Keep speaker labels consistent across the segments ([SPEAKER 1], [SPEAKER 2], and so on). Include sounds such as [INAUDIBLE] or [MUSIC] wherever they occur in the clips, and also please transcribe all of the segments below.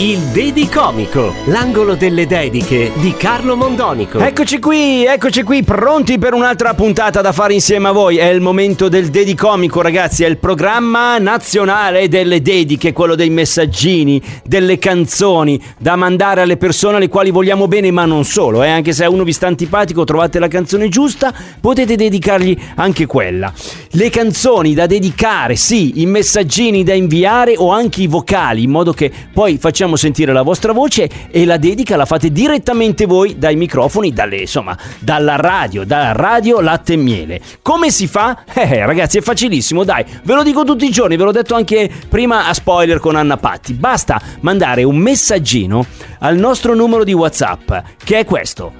[SPEAKER 1] Il Dedicomico, l'angolo delle dediche di Carlo Mondonico.
[SPEAKER 2] Eccoci qui, eccoci qui, pronti per un'altra puntata da fare insieme a voi. È il momento del Dedicomico, ragazzi. È il programma nazionale delle dediche, quello dei messaggini, delle canzoni da mandare alle persone alle quali vogliamo bene, ma non solo. Eh? Anche se a uno vi sta antipatico, trovate la canzone giusta, potete dedicargli anche quella. Le canzoni da dedicare, sì, i messaggini da inviare o anche i vocali, in modo che poi facciamo sentire la vostra voce e la dedica la fate direttamente voi dai microfoni, dalle, insomma, dalla radio, dalla radio latte e miele. Come si fa? [LAUGHS] Eh, ragazzi, è facilissimo, dai, ve lo dico tutti i giorni, ve l'ho detto anche prima a spoiler con Anna Patti. Basta mandare un messaggino al nostro numero di WhatsApp, che è questo: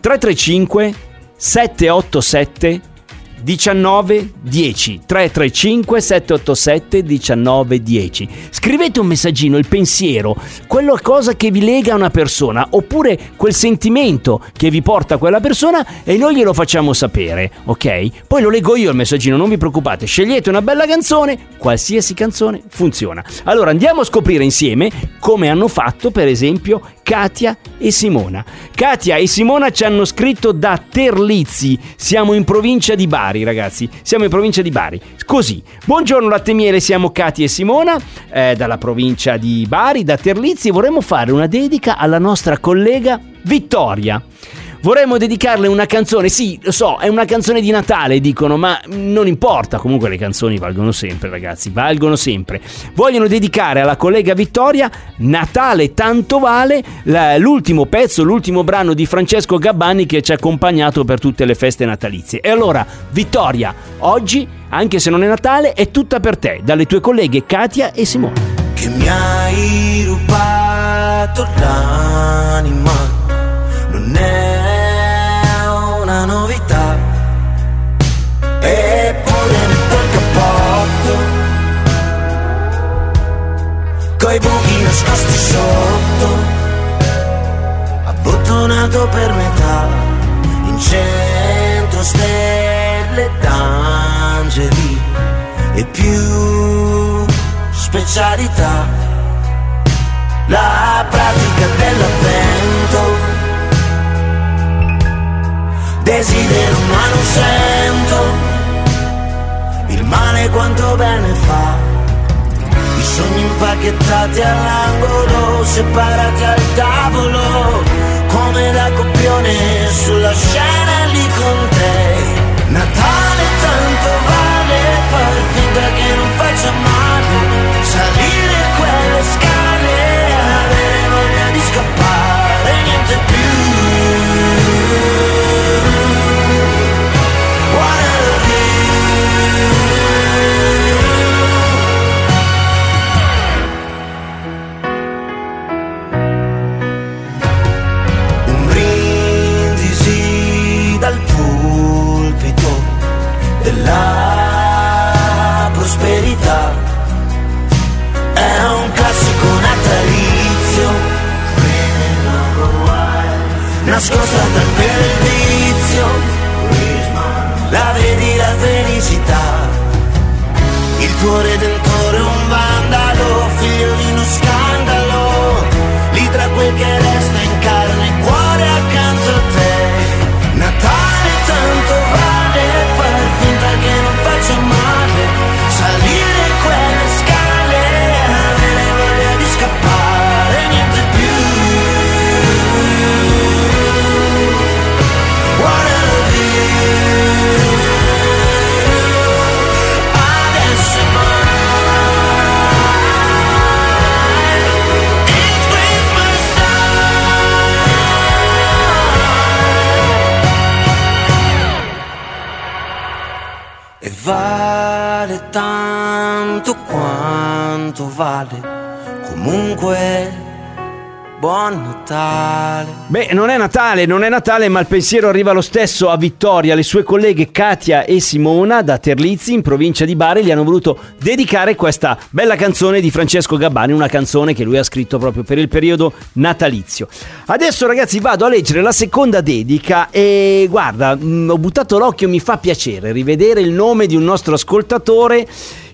[SPEAKER 2] 335 787 19 10 335 787 19 10 scrivete un messaggino il pensiero quella cosa che vi lega a una persona oppure quel sentimento che vi porta a quella persona e noi glielo facciamo sapere ok? Poi lo leggo io il messaggino non vi preoccupate scegliete una bella canzone qualsiasi canzone funziona. Allora andiamo a scoprire insieme come hanno fatto per esempio Katia e Simona. Katia e Simona ci hanno scritto da Terlizzi. Siamo in provincia di Bari ragazzi. Siamo in provincia di Bari. Così. Buongiorno latte miele siamo Katia e Simona eh, dalla provincia di Bari da Terlizzi. E vorremmo fare una dedica alla nostra collega Vittoria Vorremmo dedicarle una canzone, sì, lo so, è una canzone di Natale, dicono, ma non importa, comunque le canzoni valgono sempre, ragazzi, valgono sempre. Vogliono dedicare alla collega Vittoria Natale tanto vale, l'ultimo pezzo, l'ultimo brano di Francesco Gabbani che ci ha accompagnato per tutte le feste natalizie. E allora, Vittoria, oggi, anche se non è Natale, è tutta per te, dalle tue colleghe Katia e Simone.
[SPEAKER 3] che mi hai rubato l'anima abbottonato per metà. In centro stelle d'angeli e più specialità. La pratica dell'avvento. Desidero ma non sento il male quanto bene fa. I sogni impacchettati all'angolo separati al tavolo sulla scena lì con te vale tanto quanto vale comunque
[SPEAKER 4] Buon Natale.
[SPEAKER 2] Beh, non è Natale, non è Natale, ma il pensiero arriva lo stesso a Vittoria. Le sue colleghe Katia e Simona da Terlizzi, in provincia di Bari, gli hanno voluto dedicare questa bella canzone di Francesco Gabbani, una canzone che lui ha scritto proprio per il periodo natalizio. Adesso, ragazzi, vado a leggere la seconda dedica e guarda, mh, ho buttato l'occhio, mi fa piacere rivedere il nome di un nostro ascoltatore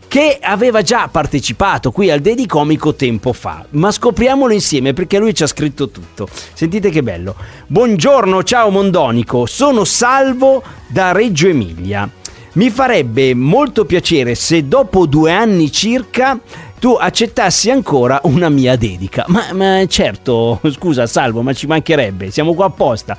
[SPEAKER 2] che aveva già partecipato qui al Dedicomico tempo fa, ma scopriamolo insieme perché lui ci ha scritto tutto. Sentite che bello. Buongiorno, ciao Mondonico, sono Salvo da Reggio Emilia. Mi farebbe molto piacere se dopo due anni circa tu accettassi ancora una mia dedica. Ma, ma certo, scusa Salvo, ma ci mancherebbe, siamo qua apposta.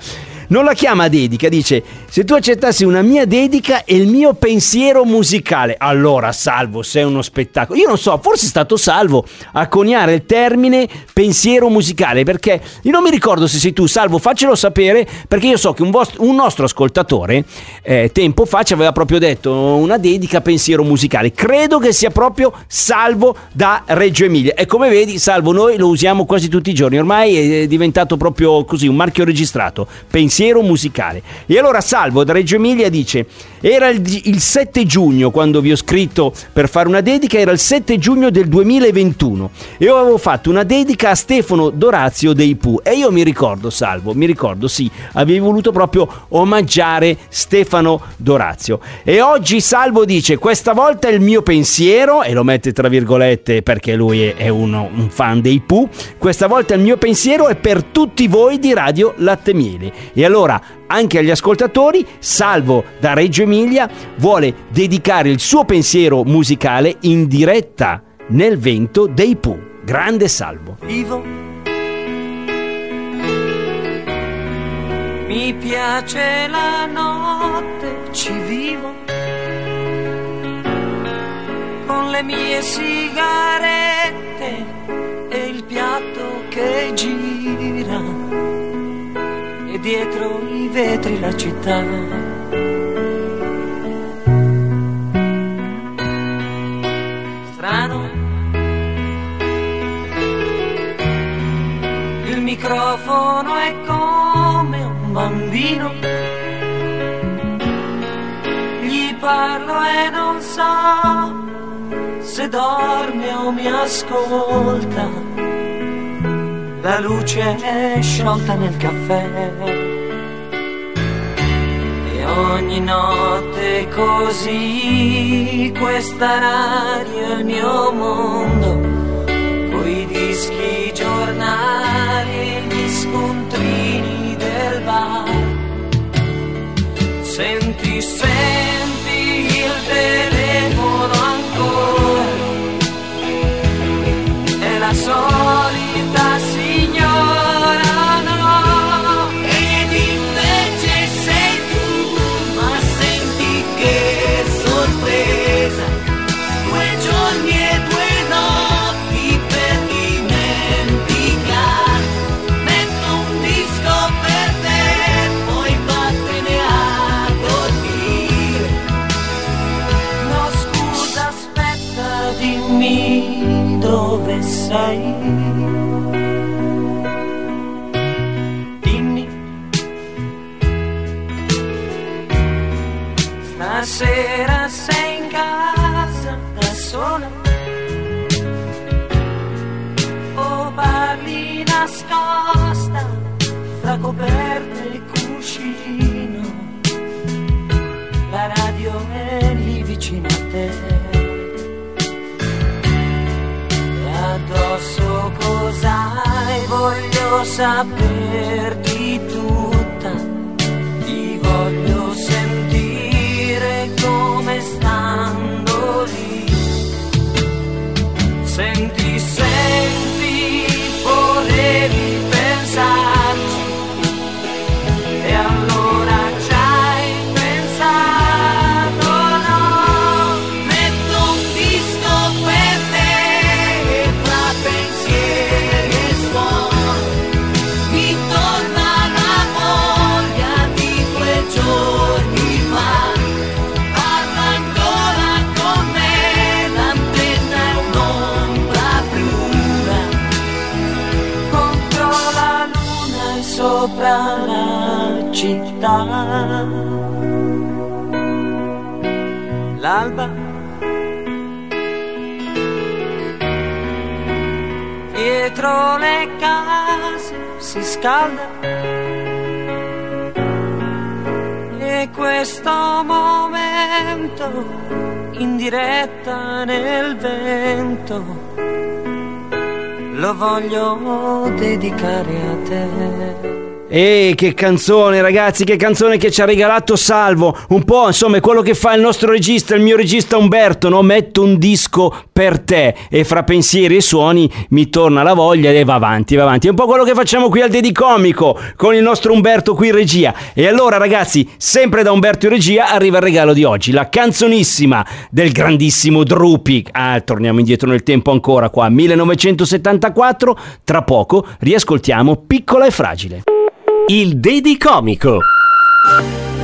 [SPEAKER 2] Non la chiama dedica, dice se tu accettassi una mia dedica e il mio pensiero musicale. Allora, Salvo, sei uno spettacolo. Io non so, forse è stato Salvo a coniare il termine pensiero musicale, perché io non mi ricordo se sei tu, Salvo, faccelo sapere, perché io so che un, vostro- un nostro ascoltatore eh, tempo fa ci aveva proprio detto una dedica pensiero musicale. Credo che sia proprio Salvo da Reggio Emilia. E come vedi, Salvo, noi lo usiamo quasi tutti i giorni, ormai è diventato proprio così un marchio registrato, pensiero musicale. E allora Salvo da Reggio Emilia dice: Era il, il 7 giugno quando vi ho scritto per fare una dedica, era il 7 giugno del 2021 e io avevo fatto una dedica a Stefano Dorazio dei Pooh. E io mi ricordo, Salvo, mi ricordo, sì, avevi voluto proprio omaggiare Stefano Dorazio. E oggi Salvo dice: Questa volta il mio pensiero, e lo mette tra virgolette perché lui è, uno, un fan dei Pooh, questa volta il mio pensiero è per tutti voi di Radio Latte Miele. E allora, anche agli ascoltatori, Salvo da Reggio Emilia vuole dedicare il suo pensiero musicale in diretta nel vento dei Pooh. Grande Salvo.
[SPEAKER 4] Vivo. Mi piace la notte, ci vivo. Con le mie sigarette e il piatto che gira. Dietro i vetri la città. Strano. Il microfono è come un bambino. Gli parlo e non so se dorme o mi ascolta. La luce è sciolta nel caffè. Ogni notte così questa radio è il mio mondo nascosta fra coperta e cuscino. La radio è lì vicino a te. E addosso cos'hai? Voglio saperti tutta. Ti voglio sentire come stando lì. Senti, città. L'alba dietro le case si scalda e questo momento in diretta nel vento lo voglio dedicare a te.
[SPEAKER 2] E che canzone ragazzi, che canzone che ci ha regalato Salvo, un po' insomma è quello che fa il nostro regista, il mio regista Umberto, no? metto un disco per te e fra pensieri e suoni mi torna la voglia e va avanti, va avanti, è un po' quello che facciamo qui al Dedicomico con il nostro Umberto qui in regia. E allora ragazzi, sempre da Umberto in regia arriva il regalo di oggi, la canzonissima del grandissimo Drupi, ah torniamo indietro nel tempo ancora qua, 1974, tra poco riascoltiamo Piccola e Fragile.
[SPEAKER 1] Il Dedicomico.
[SPEAKER 5] Non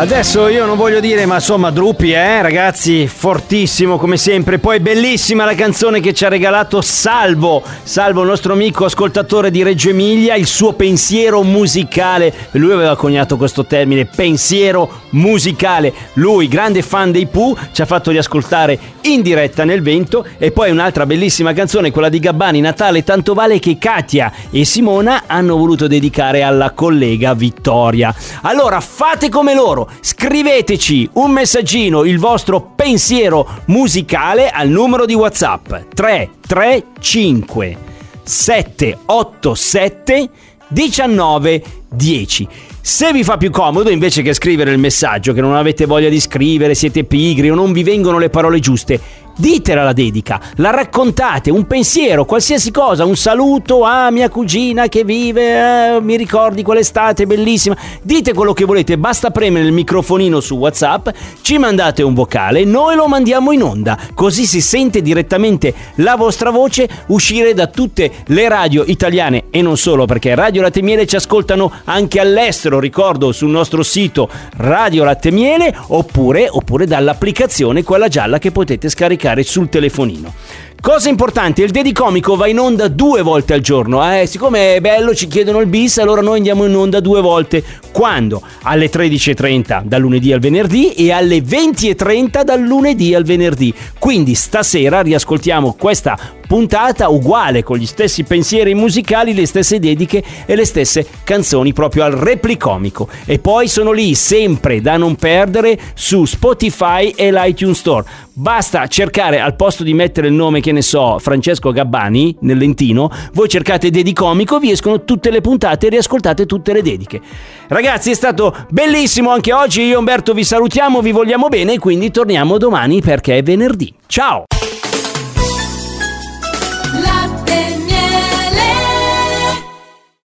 [SPEAKER 2] Adesso io non voglio dire, ma insomma, Druppi, eh, ragazzi, fortissimo come sempre. Poi bellissima la canzone che ci ha regalato Salvo. Salvo, il nostro amico ascoltatore di Reggio Emilia, il suo pensiero musicale. Lui aveva coniato questo termine, pensiero musicale. Lui, grande fan dei Pooh, ci ha fatto riascoltare in diretta nel vento. E poi un'altra bellissima canzone, quella di Gabbani, Natale, tanto vale che Katia e Simona hanno voluto dedicare alla collega Vittoria. Allora, fate come loro, scriveteci un messaggino, il vostro pensiero musicale al numero di WhatsApp 335 787 19 10. Se vi fa più comodo, invece che scrivere il messaggio, che non avete voglia di scrivere, siete pigri o non vi vengono le parole giuste, ditela la dedica, la raccontate, un pensiero, qualsiasi cosa, un saluto a mia cugina che vive, eh, mi ricordi quell'estate bellissima. Dite quello che volete, basta premere il microfonino su WhatsApp, ci mandate un vocale, noi lo mandiamo in onda, così si sente direttamente la vostra voce uscire da tutte le radio italiane e non solo, perché Radio Latte Miele ci ascoltano anche all'estero, ricordo sul nostro sito Radio Latte Miele oppure, oppure dall'applicazione quella gialla che potete scaricare sul telefonino. Cosa importante, il Dedicomico va in onda due volte al giorno. Eh? Siccome è bello, ci chiedono il bis, allora noi andiamo in onda due volte. Quando? Alle 13.30 dal lunedì al venerdì e alle 20.30 dal lunedì al venerdì. Quindi stasera riascoltiamo questa puntata uguale con gli stessi pensieri musicali, le stesse dediche e le stesse canzoni proprio al replicomico. E poi sono lì sempre da non perdere su Spotify e l'iTunes Store. Basta cercare al posto di mettere il nome che ne so, Francesco Gabbani nel lentino, voi cercate Dedicomico, vi escono tutte le puntate e riascoltate tutte le dediche. Ragazzi, è stato bellissimo anche oggi. Io e Umberto vi salutiamo, vi vogliamo bene e quindi torniamo domani perché è venerdì. Ciao!